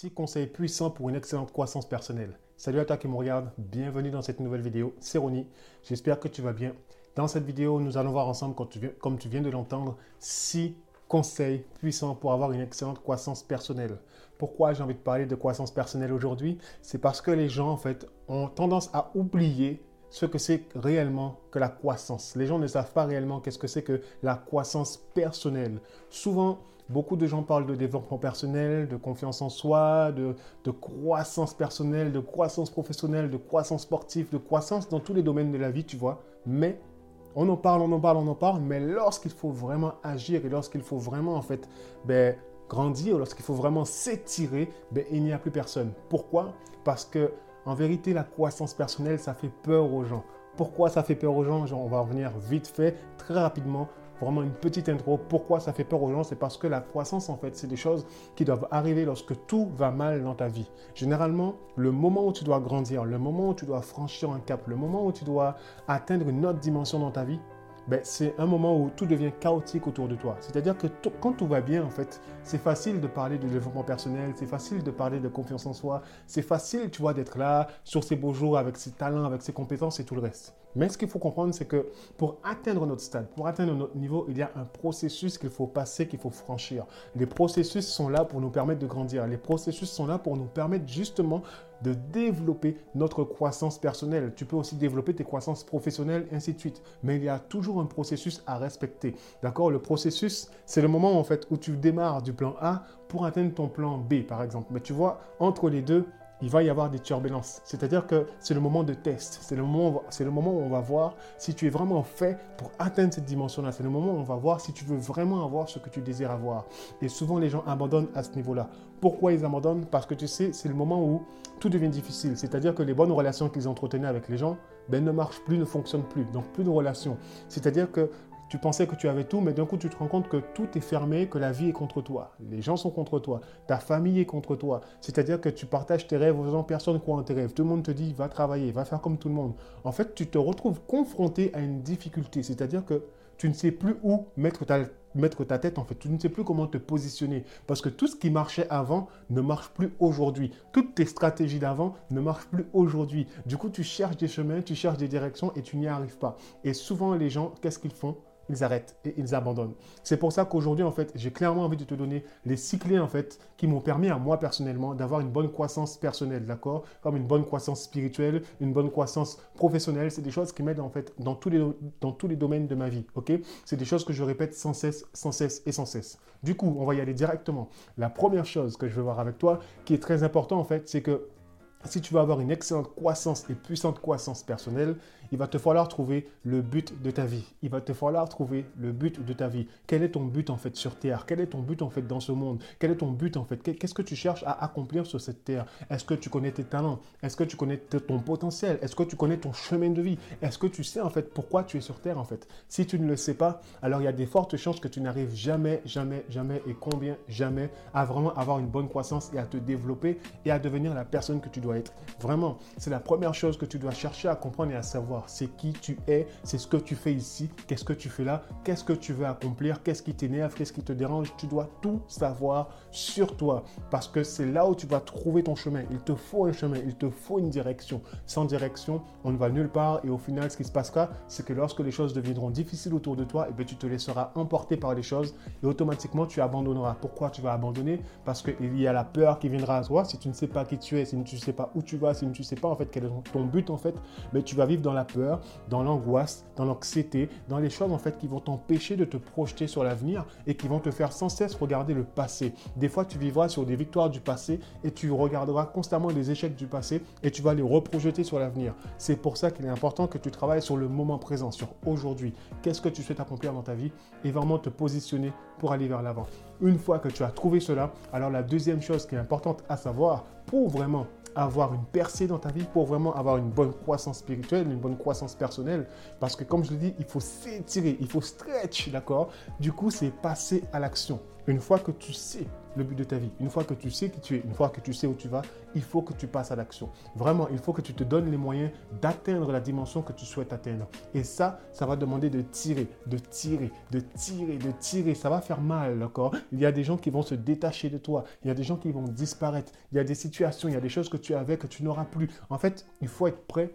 6 conseils puissants pour une excellente croissance personnelle. Salut à toi qui me regarde, bienvenue dans cette nouvelle vidéo. C'est Ronnie, j'espère que tu vas bien. Dans cette vidéo, nous allons voir ensemble, comme tu viens de l'entendre, 6 conseils puissants pour avoir une excellente croissance personnelle. Pourquoi j'ai envie de parler de croissance personnelle aujourd'hui? C'est parce que les gens, en fait, ont tendance à oublier ce que c'est réellement que la croissance. Les gens ne savent pas réellement qu'est-ce que c'est que la croissance personnelle. Souvent, beaucoup de gens parlent de développement personnel, de confiance en soi, de, croissance personnelle, de croissance professionnelle, de croissance sportive, de croissance dans tous les domaines de la vie, tu vois. Mais on en parle, on en parle, on en parle, mais lorsqu'il faut vraiment agir et lorsqu'il faut vraiment, en fait, ben, grandir, lorsqu'il faut vraiment s'étirer, ben, il n'y a plus personne. Pourquoi? Parce que en vérité, la croissance personnelle, ça fait peur aux gens. Pourquoi ça fait peur aux gens? On va revenir vite fait, très rapidement. Vraiment une petite intro. Pourquoi ça fait peur aux gens? C'est parce que la croissance, en fait, c'est des choses qui doivent arriver lorsque tout va mal dans ta vie. Généralement, le moment où tu dois grandir, le moment où tu dois franchir un cap, le moment où tu dois atteindre une autre dimension dans ta vie, ben, c'est un moment où tout devient chaotique autour de toi. C'est-à-dire que quand tout va bien, en fait, c'est facile de parler de développement personnel, c'est facile de parler de confiance en soi, c'est facile, tu vois, d'être là sur ses beaux jours avec ses talents, avec ses compétences et tout le reste. Mais ce qu'il faut comprendre, c'est que pour atteindre notre stade, pour atteindre notre niveau, il y a un processus qu'il faut passer, qu'il faut franchir. Les processus sont là pour nous permettre de grandir. Les processus sont là pour nous permettre justement de développer notre croissance personnelle. Tu peux aussi développer tes croissances professionnelles, ainsi de suite. Mais il y a toujours un processus à respecter. D'accord? Le processus, c'est le moment en fait où tu démarres du plan A pour atteindre ton plan B, par exemple. Mais tu vois, entre les deux, il va y avoir des turbulences. C'est-à-dire que c'est le moment de test. C'est le, moment, c'est le moment où on va voir si tu es vraiment fait pour atteindre cette dimension-là. C'est le moment où on va voir si tu veux vraiment avoir ce que tu désires avoir. Et souvent, les gens abandonnent à ce niveau-là. Pourquoi ils abandonnent? Parce que tu sais, c'est le moment où tout devient difficile. C'est-à-dire que les bonnes relations qu'ils entretenaient avec les gens ben, ne marchent plus, ne fonctionnent plus. Donc, plus de relations. C'est-à-dire que tu pensais que tu avais tout, mais d'un coup, tu te rends compte que tout est fermé, que la vie est contre toi. Les gens sont contre toi. Ta famille est contre toi. C'est-à-dire que tu partages tes rêves aux gens, personne ne croit en tes rêves. Tout le monde te dit, va travailler, va faire comme tout le monde. En fait, tu te retrouves confronté à une difficulté. C'est-à-dire que tu ne sais plus où mettre ta, mettre ta tête, en fait. Tu ne sais plus comment te positionner. Parce que tout ce qui marchait avant ne marche plus aujourd'hui. Toutes tes stratégies d'avant ne marchent plus aujourd'hui. Du coup, tu cherches des chemins, tu cherches des directions et tu n'y arrives pas. Et souvent, les gens, qu'est-ce qu'ils font? Ils arrêtent et ils abandonnent. C'est pour ça qu'aujourd'hui, en fait, j'ai clairement envie de te donner les six clés, en fait, qui m'ont permis à moi personnellement d'avoir une bonne croissance personnelle, d'accord? Comme une bonne croissance spirituelle, une bonne croissance professionnelle. C'est des choses qui m'aident, en fait, dans tous, les, dans tous les domaines de ma vie, ok? C'est des choses que je répète sans cesse, sans cesse et sans cesse. Du coup, on va y aller directement. La première chose que je veux voir avec toi, qui est très important, en fait, c'est que si tu veux avoir une excellente croissance et puissante croissance personnelle, il va te falloir trouver le but de ta vie. Il va te falloir trouver le but de ta vie. Quel est ton but en fait sur Terre? Quel est ton but en fait dans ce monde? Quel est ton but en fait? Qu'est-ce que tu cherches à accomplir sur cette Terre? Est-ce que tu connais tes talents? Est-ce que tu connais ton potentiel? Est-ce que tu connais ton chemin de vie? Est-ce que tu sais en fait pourquoi tu es sur Terre en fait? Si tu ne le sais pas, alors il y a des fortes chances que tu n'arrives jamais, jamais, jamais et combien jamais à vraiment avoir une bonne croissance et à te développer et à devenir la personne que tu dois être. Vraiment, c'est la première chose que tu dois chercher à comprendre et à savoir. C'est qui tu es, c'est ce que tu fais ici, qu'est-ce que tu fais là, qu'est-ce que tu veux accomplir, qu'est-ce qui t'énerve, qu'est-ce qui te dérange. Tu dois tout savoir sur toi parce que c'est là où tu vas trouver ton chemin. Il te faut un chemin, il te faut une direction. Sans direction, on ne va nulle part et au final, ce qui se passera, c'est que lorsque les choses deviendront difficiles autour de toi, et eh bien, tu te laisseras emporter par les choses et automatiquement tu abandonneras. Pourquoi tu vas abandonner? Parce qu'il y a la peur qui viendra à toi si tu ne sais pas qui tu es, si tu ne sais pas où tu vas, si tu ne sais pas en fait quel est ton but en fait, mais tu vas vivre dans la dans l'angoisse, dans l'anxiété, dans les choses en fait qui vont t'empêcher de te projeter sur l'avenir et qui vont te faire sans cesse regarder le passé. Des fois, tu vivras sur des victoires du passé et tu regarderas constamment les échecs du passé et tu vas les reprojeter sur l'avenir. C'est pour ça qu'il est important que tu travailles sur le moment présent, sur aujourd'hui. Qu'est-ce que tu souhaites accomplir dans ta vie et vraiment te positionner pour aller vers l'avant. Une fois que tu as trouvé cela, alors la deuxième chose qui est importante à savoir pour vraiment avoir une percée dans ta vie, pour vraiment avoir une bonne croissance spirituelle, une bonne croissance personnelle. Parce que comme je le dis, il faut s'étirer, il faut stretch, d'accord? Du coup, c'est passer à l'action. Une fois que tu sais le but de ta vie. Une fois que tu sais qui tu es, une fois que tu sais où tu vas, il faut que tu passes à l'action. Vraiment, il faut que tu te donnes les moyens d'atteindre la dimension que tu souhaites atteindre. Et ça, ça va demander de tirer, de tirer, de tirer, de tirer. Ça va faire mal, d'accord? Il y a des gens qui vont se détacher de toi. Il y a des gens qui vont disparaître. Il y a des situations, il y a des choses que tu avais que tu n'auras plus. En fait, il faut être prêt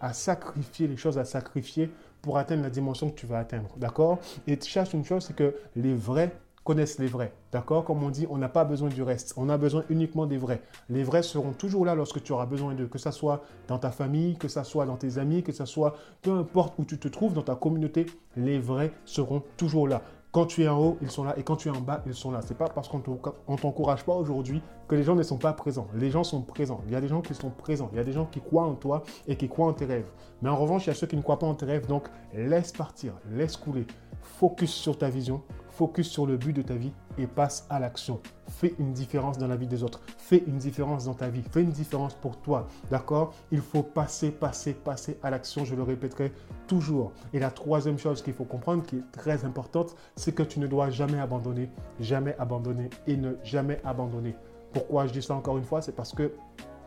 à sacrifier les choses à sacrifier pour atteindre la dimension que tu vas atteindre. D'accord? Et cherche une chose, c'est que les vrais connaissent les vrais. D'accord? Comme on dit, on n'a pas besoin du reste. On a besoin uniquement des vrais. Les vrais seront toujours là lorsque tu auras besoin d'eux, que ce soit dans ta famille, que ce soit dans tes amis, que ce soit peu importe où tu te trouves dans ta communauté, les vrais seront toujours là. Quand tu es en haut, ils sont là. Et quand tu es en bas, ils sont là. Ce n'est pas parce qu'on ne t'encourage pas aujourd'hui que les gens ne sont pas présents. Les gens sont présents. Il y a des gens qui sont présents. Il y a des gens qui croient en toi et qui croient en tes rêves. Mais en revanche, il y a ceux qui ne croient pas en tes rêves. Donc, laisse partir. Laisse couler. Focus sur ta vision focus sur le but de ta vie et passe à l'action. Fais une différence dans la vie des autres. Fais une différence dans ta vie. Fais une différence pour toi. D'accord? Il faut passer, passer, passer à l'action. Je le répéterai toujours. Et la troisième chose qu'il faut comprendre, qui est très importante, c'est que tu ne dois jamais abandonner, jamais abandonner et ne jamais abandonner. Pourquoi je dis ça encore une fois? C'est parce que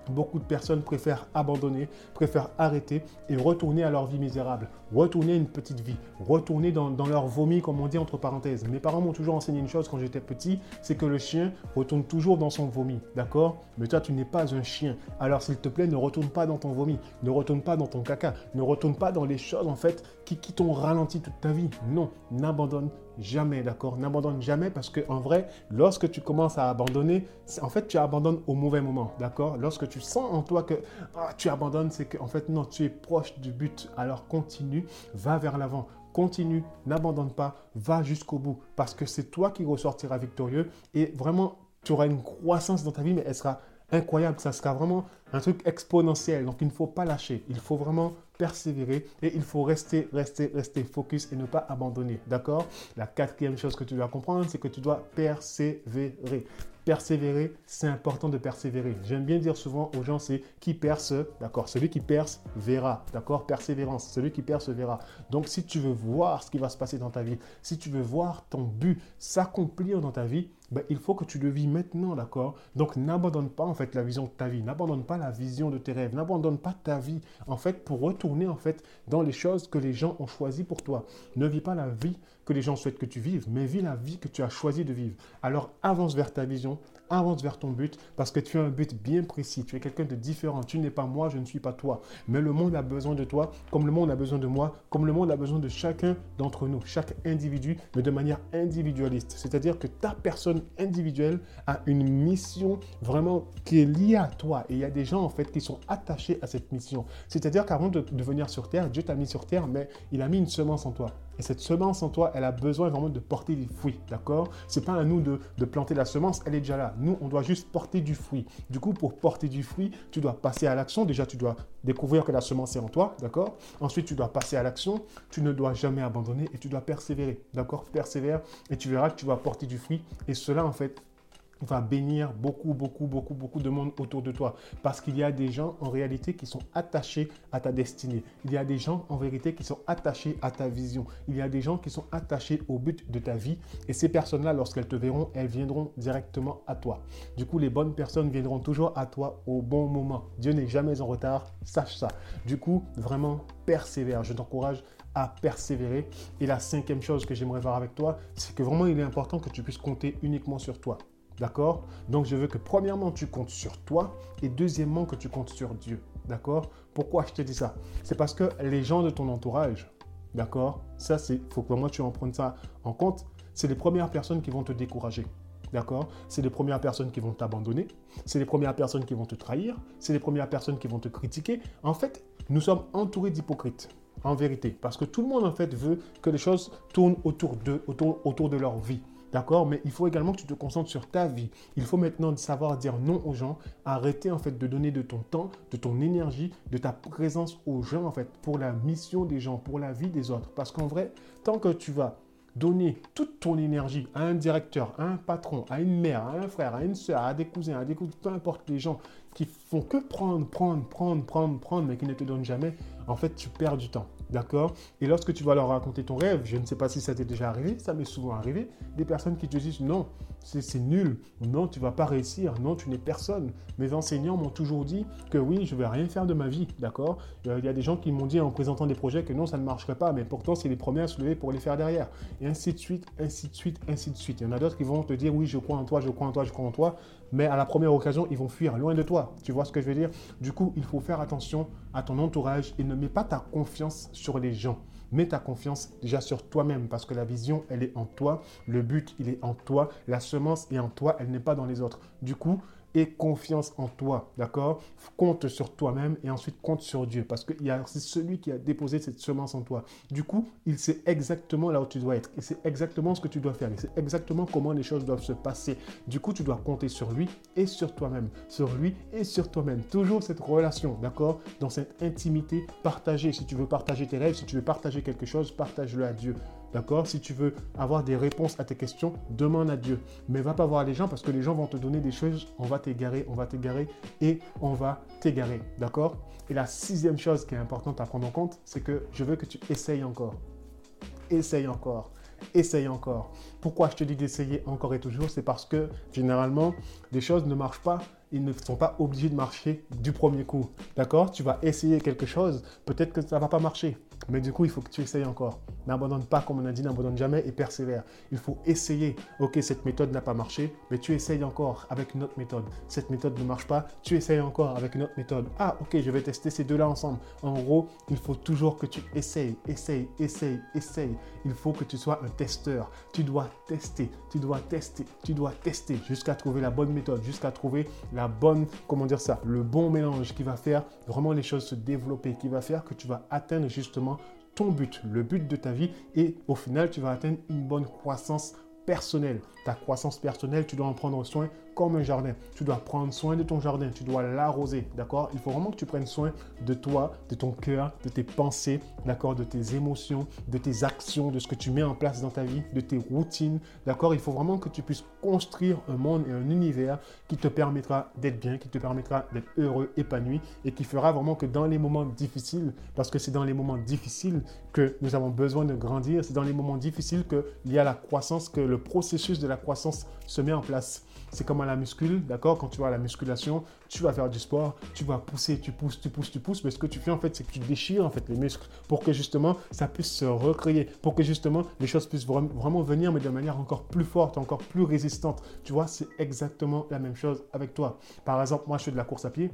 Beaucoup de personnes préfèrent abandonner, préfèrent arrêter et retourner à leur vie misérable, retourner à une petite vie, retourner dans, leur vomi, comme on dit entre parenthèses. Mes parents m'ont toujours enseigné une chose quand j'étais petit, c'est que le chien retourne toujours dans son vomi, d'accord? Mais toi, tu n'es pas un chien. Alors, s'il te plaît, ne retourne pas dans ton vomi, ne retourne pas dans ton caca, ne retourne pas dans les choses, en fait, qui, qui t'ont ralenti toute ta vie. Non, n'abandonne jamais, d'accord? N'abandonne jamais parce que en vrai, lorsque tu commences à abandonner, en fait, tu abandonnes au mauvais moment, d'accord? Lorsque tu sens en toi que ah, tu abandonnes, c'est que en fait non, tu es proche du but. Alors continue, va vers l'avant. Continue, n'abandonne pas, va jusqu'au bout parce que c'est toi qui ressortiras victorieux et vraiment tu auras une croissance dans ta vie mais elle sera incroyable, ça sera vraiment un truc exponentiel. Donc il ne faut pas lâcher, il faut vraiment persévérer et il faut rester, rester, rester focus et ne pas abandonner. D'accord? La quatrième chose que tu dois comprendre, c'est que tu dois persévérer. Persévérer, c'est important de persévérer. J'aime bien dire souvent aux gens, c'est qui perce, d'accord Celui qui perce verra, d'accord Persévérance, celui qui perce verra. Donc si tu veux voir ce qui va se passer dans ta vie, si tu veux voir ton but s'accomplir dans ta vie, ben, il faut que tu le vis maintenant, d'accord? Donc n'abandonne pas en fait la vision de ta vie, n'abandonne pas la vision de tes rêves, n'abandonne pas ta vie en fait pour retourner en fait dans les choses que les gens ont choisies pour toi. Ne vis pas la vie que les gens souhaitent que tu vives, mais vis la vie que tu as choisi de vivre. Alors avance vers ta vision, avance vers ton but parce que tu as un but bien précis. Tu es quelqu'un de différent. Tu n'es pas moi, je ne suis pas toi. Mais le monde a besoin de toi, comme le monde a besoin de moi, comme le monde a besoin de chacun d'entre nous, chaque individu, mais de manière individualiste. C'est-à-dire que ta personne individuelle a une mission vraiment qui est liée à toi. Et il y a des gens en fait qui sont attachés à cette mission. C'est-à-dire qu'avant de, de venir sur Terre, Dieu t'a mis sur Terre, mais il a mis une semence en toi. Et cette semence en toi, elle a besoin vraiment de porter des fruits, d'accord? C'est pas à nous de, de, planter la semence, elle est déjà là. Nous, on doit juste porter du fruit. Du coup, pour porter du fruit, tu dois passer à l'action. Déjà, tu dois découvrir que la semence est en toi, d'accord? Ensuite, tu dois passer à l'action. Tu ne dois jamais abandonner et tu dois persévérer, d'accord? Persévère et tu verras que tu vas porter du fruit. Et cela, en fait, va bénir beaucoup, beaucoup, beaucoup, beaucoup de monde autour de toi. Parce qu'il y a des gens en réalité qui sont attachés à ta destinée. Il y a des gens en vérité qui sont attachés à ta vision. Il y a des gens qui sont attachés au but de ta vie. Et ces personnes-là, lorsqu'elles te verront, elles viendront directement à toi. Du coup, les bonnes personnes viendront toujours à toi au bon moment. Dieu n'est jamais en retard, sache ça. Du coup, vraiment, persévère. Je t'encourage à persévérer. Et la cinquième chose que j'aimerais voir avec toi, c'est que vraiment, il est important que tu puisses compter uniquement sur toi. D'accord? Donc je veux que premièrement tu comptes sur toi et deuxièmement que tu comptes sur Dieu. D'accord? Pourquoi je te dis ça? C'est parce que les gens de ton entourage, d'accord? Ça, c'est faut que moi tu en prennes ça en compte. C'est les premières personnes qui vont te décourager. D'accord? C'est les premières personnes qui vont t'abandonner. C'est les premières personnes qui vont te trahir. C'est les premières personnes qui vont te critiquer. En fait, nous sommes entourés d'hypocrites. En vérité. Parce que tout le monde, en fait, veut que les choses tournent autour d'eux, autour, autour de leur vie. D'accord? Mais il faut également que tu te concentres sur ta vie. Il faut maintenant savoir dire non aux gens, arrêter en fait de donner de ton temps, de ton énergie, de ta présence aux gens en fait pour la mission des gens, pour la vie des autres. Parce qu'en vrai, tant que tu vas donner toute ton énergie à un directeur, à un patron, à une mère, à un frère, à une soeur, à des cousins, à des cousins, peu importe les gens qui font que prendre, prendre, prendre, prendre, prendre, mais qui ne te donnent jamais, en fait, tu perds du temps. D'accord? Et lorsque tu vas leur raconter ton rêve, je ne sais pas si ça t'est déjà arrivé, ça m'est souvent arrivé, des personnes qui te disent non, c'est nul. Non, tu vas pas réussir. Non, tu n'es personne. Mes enseignants m'ont toujours dit que oui, je vais rien faire de ma vie, d'accord? Euh, Il y a des gens qui m'ont dit en présentant des projets que non, ça ne marcherait pas, mais pourtant, c'est les premiers à se lever pour les faire derrière. Et ainsi de suite, ainsi de suite, ainsi de suite. Il y en a d'autres qui vont te dire oui, je crois en toi, je crois en toi, je crois en toi, mais à la première occasion, ils vont fuir loin de toi. Tu vois ce que je veux dire? Du coup, il faut faire attention à ton entourage et ne mets pas ta confiance sur les gens. Mets ta confiance déjà sur toi-même parce que la vision, elle est en toi. Le but, il est en toi. La semence est en toi. Elle n'est pas dans les autres. Du coup, et confiance en toi, d'accord? Compte sur toi-même et ensuite compte sur Dieu parce que c'est celui qui a déposé cette semence en toi. Du coup, il sait exactement là où tu dois être. Il sait exactement ce que tu dois faire. Il sait exactement comment les choses doivent se passer. Du coup, tu dois compter sur lui et sur toi-même. Sur lui et sur toi-même. Toujours cette relation, d'accord? Dans cette intimité partagée. Si tu veux partager tes rêves, si tu veux partager quelque chose, partage-le à Dieu. D'accord? Si tu veux avoir des réponses à tes questions, demande à Dieu. Mais va pas voir les gens parce que les gens vont te donner des choses, on va t'égarer, on va t'égarer et on va t'égarer. D'accord? Et la sixième chose qui est importante à prendre en compte, c'est que je veux que tu essayes encore. Essaye encore. Essaye encore. Pourquoi je te dis d'essayer encore et toujours? C'est parce que généralement, les choses ne marchent pas ils ne sont pas obligés de marcher du premier coup. D'accord? Tu vas essayer quelque chose, peut-être que ça ne va pas marcher. Mais du coup, il faut que tu essayes encore. N'abandonne pas, comme on a dit, n'abandonne jamais et persévère. Il faut essayer. Ok, cette méthode n'a pas marché, mais tu essayes encore avec une autre méthode. Cette méthode ne marche pas, tu essayes encore avec une autre méthode. Ah, ok, je vais tester ces deux-là ensemble. En gros, il faut toujours que tu essayes, essayes, essayes, essayes. Il faut que tu sois un testeur. Tu dois tester, tu dois tester, tu dois tester jusqu'à trouver la bonne méthode, jusqu'à trouver la bonne, comment dire ça, le bon mélange qui va faire vraiment les choses se développer, qui va faire que tu vas atteindre justement ton but, le but de ta vie et au final, tu vas atteindre une bonne croissance personnelle. Ta croissance personnelle, tu dois en prendre soin comme un jardin. Tu dois prendre soin de ton jardin, tu dois l'arroser, d'accord? Il faut vraiment que tu prennes soin de toi, de ton cœur, de tes pensées, d'accord? De tes émotions, de tes actions, de ce que tu mets en place dans ta vie, de tes routines, d'accord? Il faut vraiment que tu puisses construire un monde et un univers qui te permettra d'être bien, qui te permettra d'être heureux, épanoui et qui fera vraiment que dans les moments difficiles, parce que c'est dans les moments difficiles que nous avons besoin de grandir, c'est dans les moments difficiles qu'il y a la croissance, que le processus de la croissance se met en place. C'est comme à la muscule, d'accord? Quand tu vas à la musculation, tu vas faire du sport, tu vas pousser, tu pousses, tu pousses, tu pousses. Mais ce que tu fais en fait, c'est que tu déchires en fait les muscles pour que justement ça puisse se recréer, pour que justement les choses puissent vraiment venir, mais de manière encore plus forte, encore plus résistante. Tu vois, c'est exactement la même chose avec toi. Par exemple, moi je fais de la course à pied.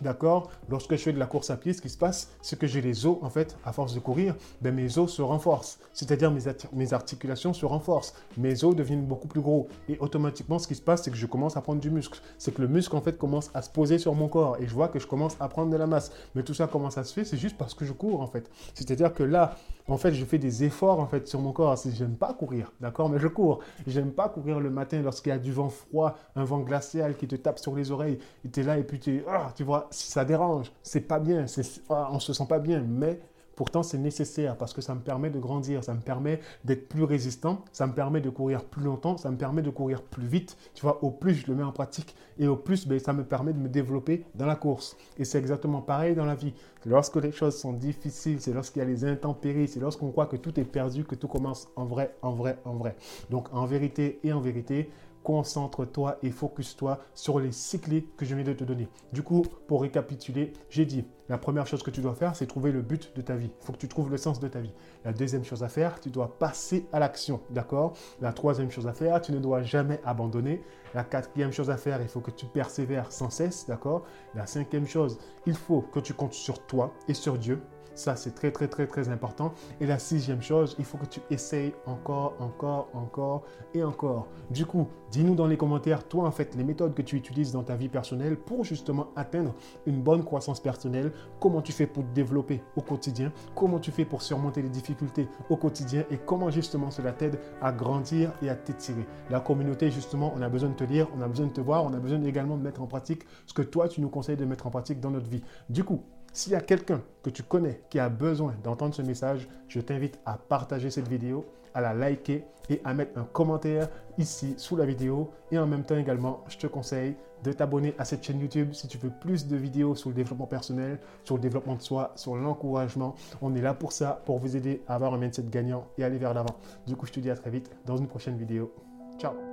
D'accord? Lorsque je fais de la course à pied, ce qui se passe, c'est que j'ai les os, en fait, à force de courir, ben, mes os se renforcent. C'est-à-dire mes, mes articulations se renforcent. Mes os deviennent beaucoup plus gros. Et automatiquement, ce qui se passe, c'est que je commence à prendre du muscle. C'est que le muscle, en fait, commence à se poser sur mon corps. Et je vois que je commence à prendre de la masse. Mais tout ça, comment ça se fait? C'est juste parce que je cours, en fait. C'est-à-dire que là, en fait, je fais des efforts, en fait, sur mon corps. J'aime pas courir, d'accord? Mais je cours. J'aime pas courir le matin lorsqu'il y a du vent froid, un vent glacial qui te tape sur les oreilles. Et es là et puis tu... Ah, tu vois, ça dérange, c'est pas bien, ah, on se sent pas bien, mais Pourtant, c'est nécessaire parce que ça me permet de grandir, ça me permet d'être plus résistant, ça me permet de courir plus longtemps, ça me permet de courir plus vite. Tu vois, au plus je le mets en pratique et au plus, ben, ça me permet de me développer dans la course. Et c'est exactement pareil dans la vie. Lorsque les choses sont difficiles, c'est lorsqu'il y a les intempéries, c'est lorsqu'on croit que tout est perdu, que tout commence en vrai, en vrai, en vrai. Donc, en vérité et en vérité, concentre-toi et focus-toi sur les cycles que je viens de te donner. Du coup, pour récapituler, j'ai dit, la première chose que tu dois faire, c'est trouver le but de ta vie. Il faut que tu trouves le sens de ta vie. La deuxième chose à faire, tu dois passer à l'action, d'accord? La troisième chose à faire, tu ne dois jamais abandonner. La quatrième chose à faire, il faut que tu persévères sans cesse, d'accord? La cinquième chose, il faut que tu comptes sur toi et sur Dieu. Ça, c'est très, très, très, très important. Et la sixième chose, il faut que tu essayes encore, encore, encore et encore. Du coup, dis-nous dans les commentaires, toi, en fait, les méthodes que tu utilises dans ta vie personnelle pour justement atteindre une bonne croissance personnelle. Comment tu fais pour te développer au quotidien? Comment tu fais pour surmonter les difficultés au quotidien? Et comment justement cela t'aide à grandir et à t'étirer? La communauté, justement, on a besoin de te lire, on a besoin de te voir, on a besoin également de mettre en pratique ce que toi, tu nous conseilles de mettre en pratique dans notre vie. Du coup, s'il y a quelqu'un que tu connais qui a besoin d'entendre ce message, je t'invite à partager cette vidéo, à la liker et à mettre un commentaire ici sous la vidéo. Et en même temps également, je te conseille de t'abonner à cette chaîne YouTube si tu veux plus de vidéos sur le développement personnel, sur le développement de soi, sur l'encouragement. On est là pour ça, pour vous aider à avoir un mindset gagnant et aller vers l'avant. Du coup, je te dis à très vite dans une prochaine vidéo. Ciao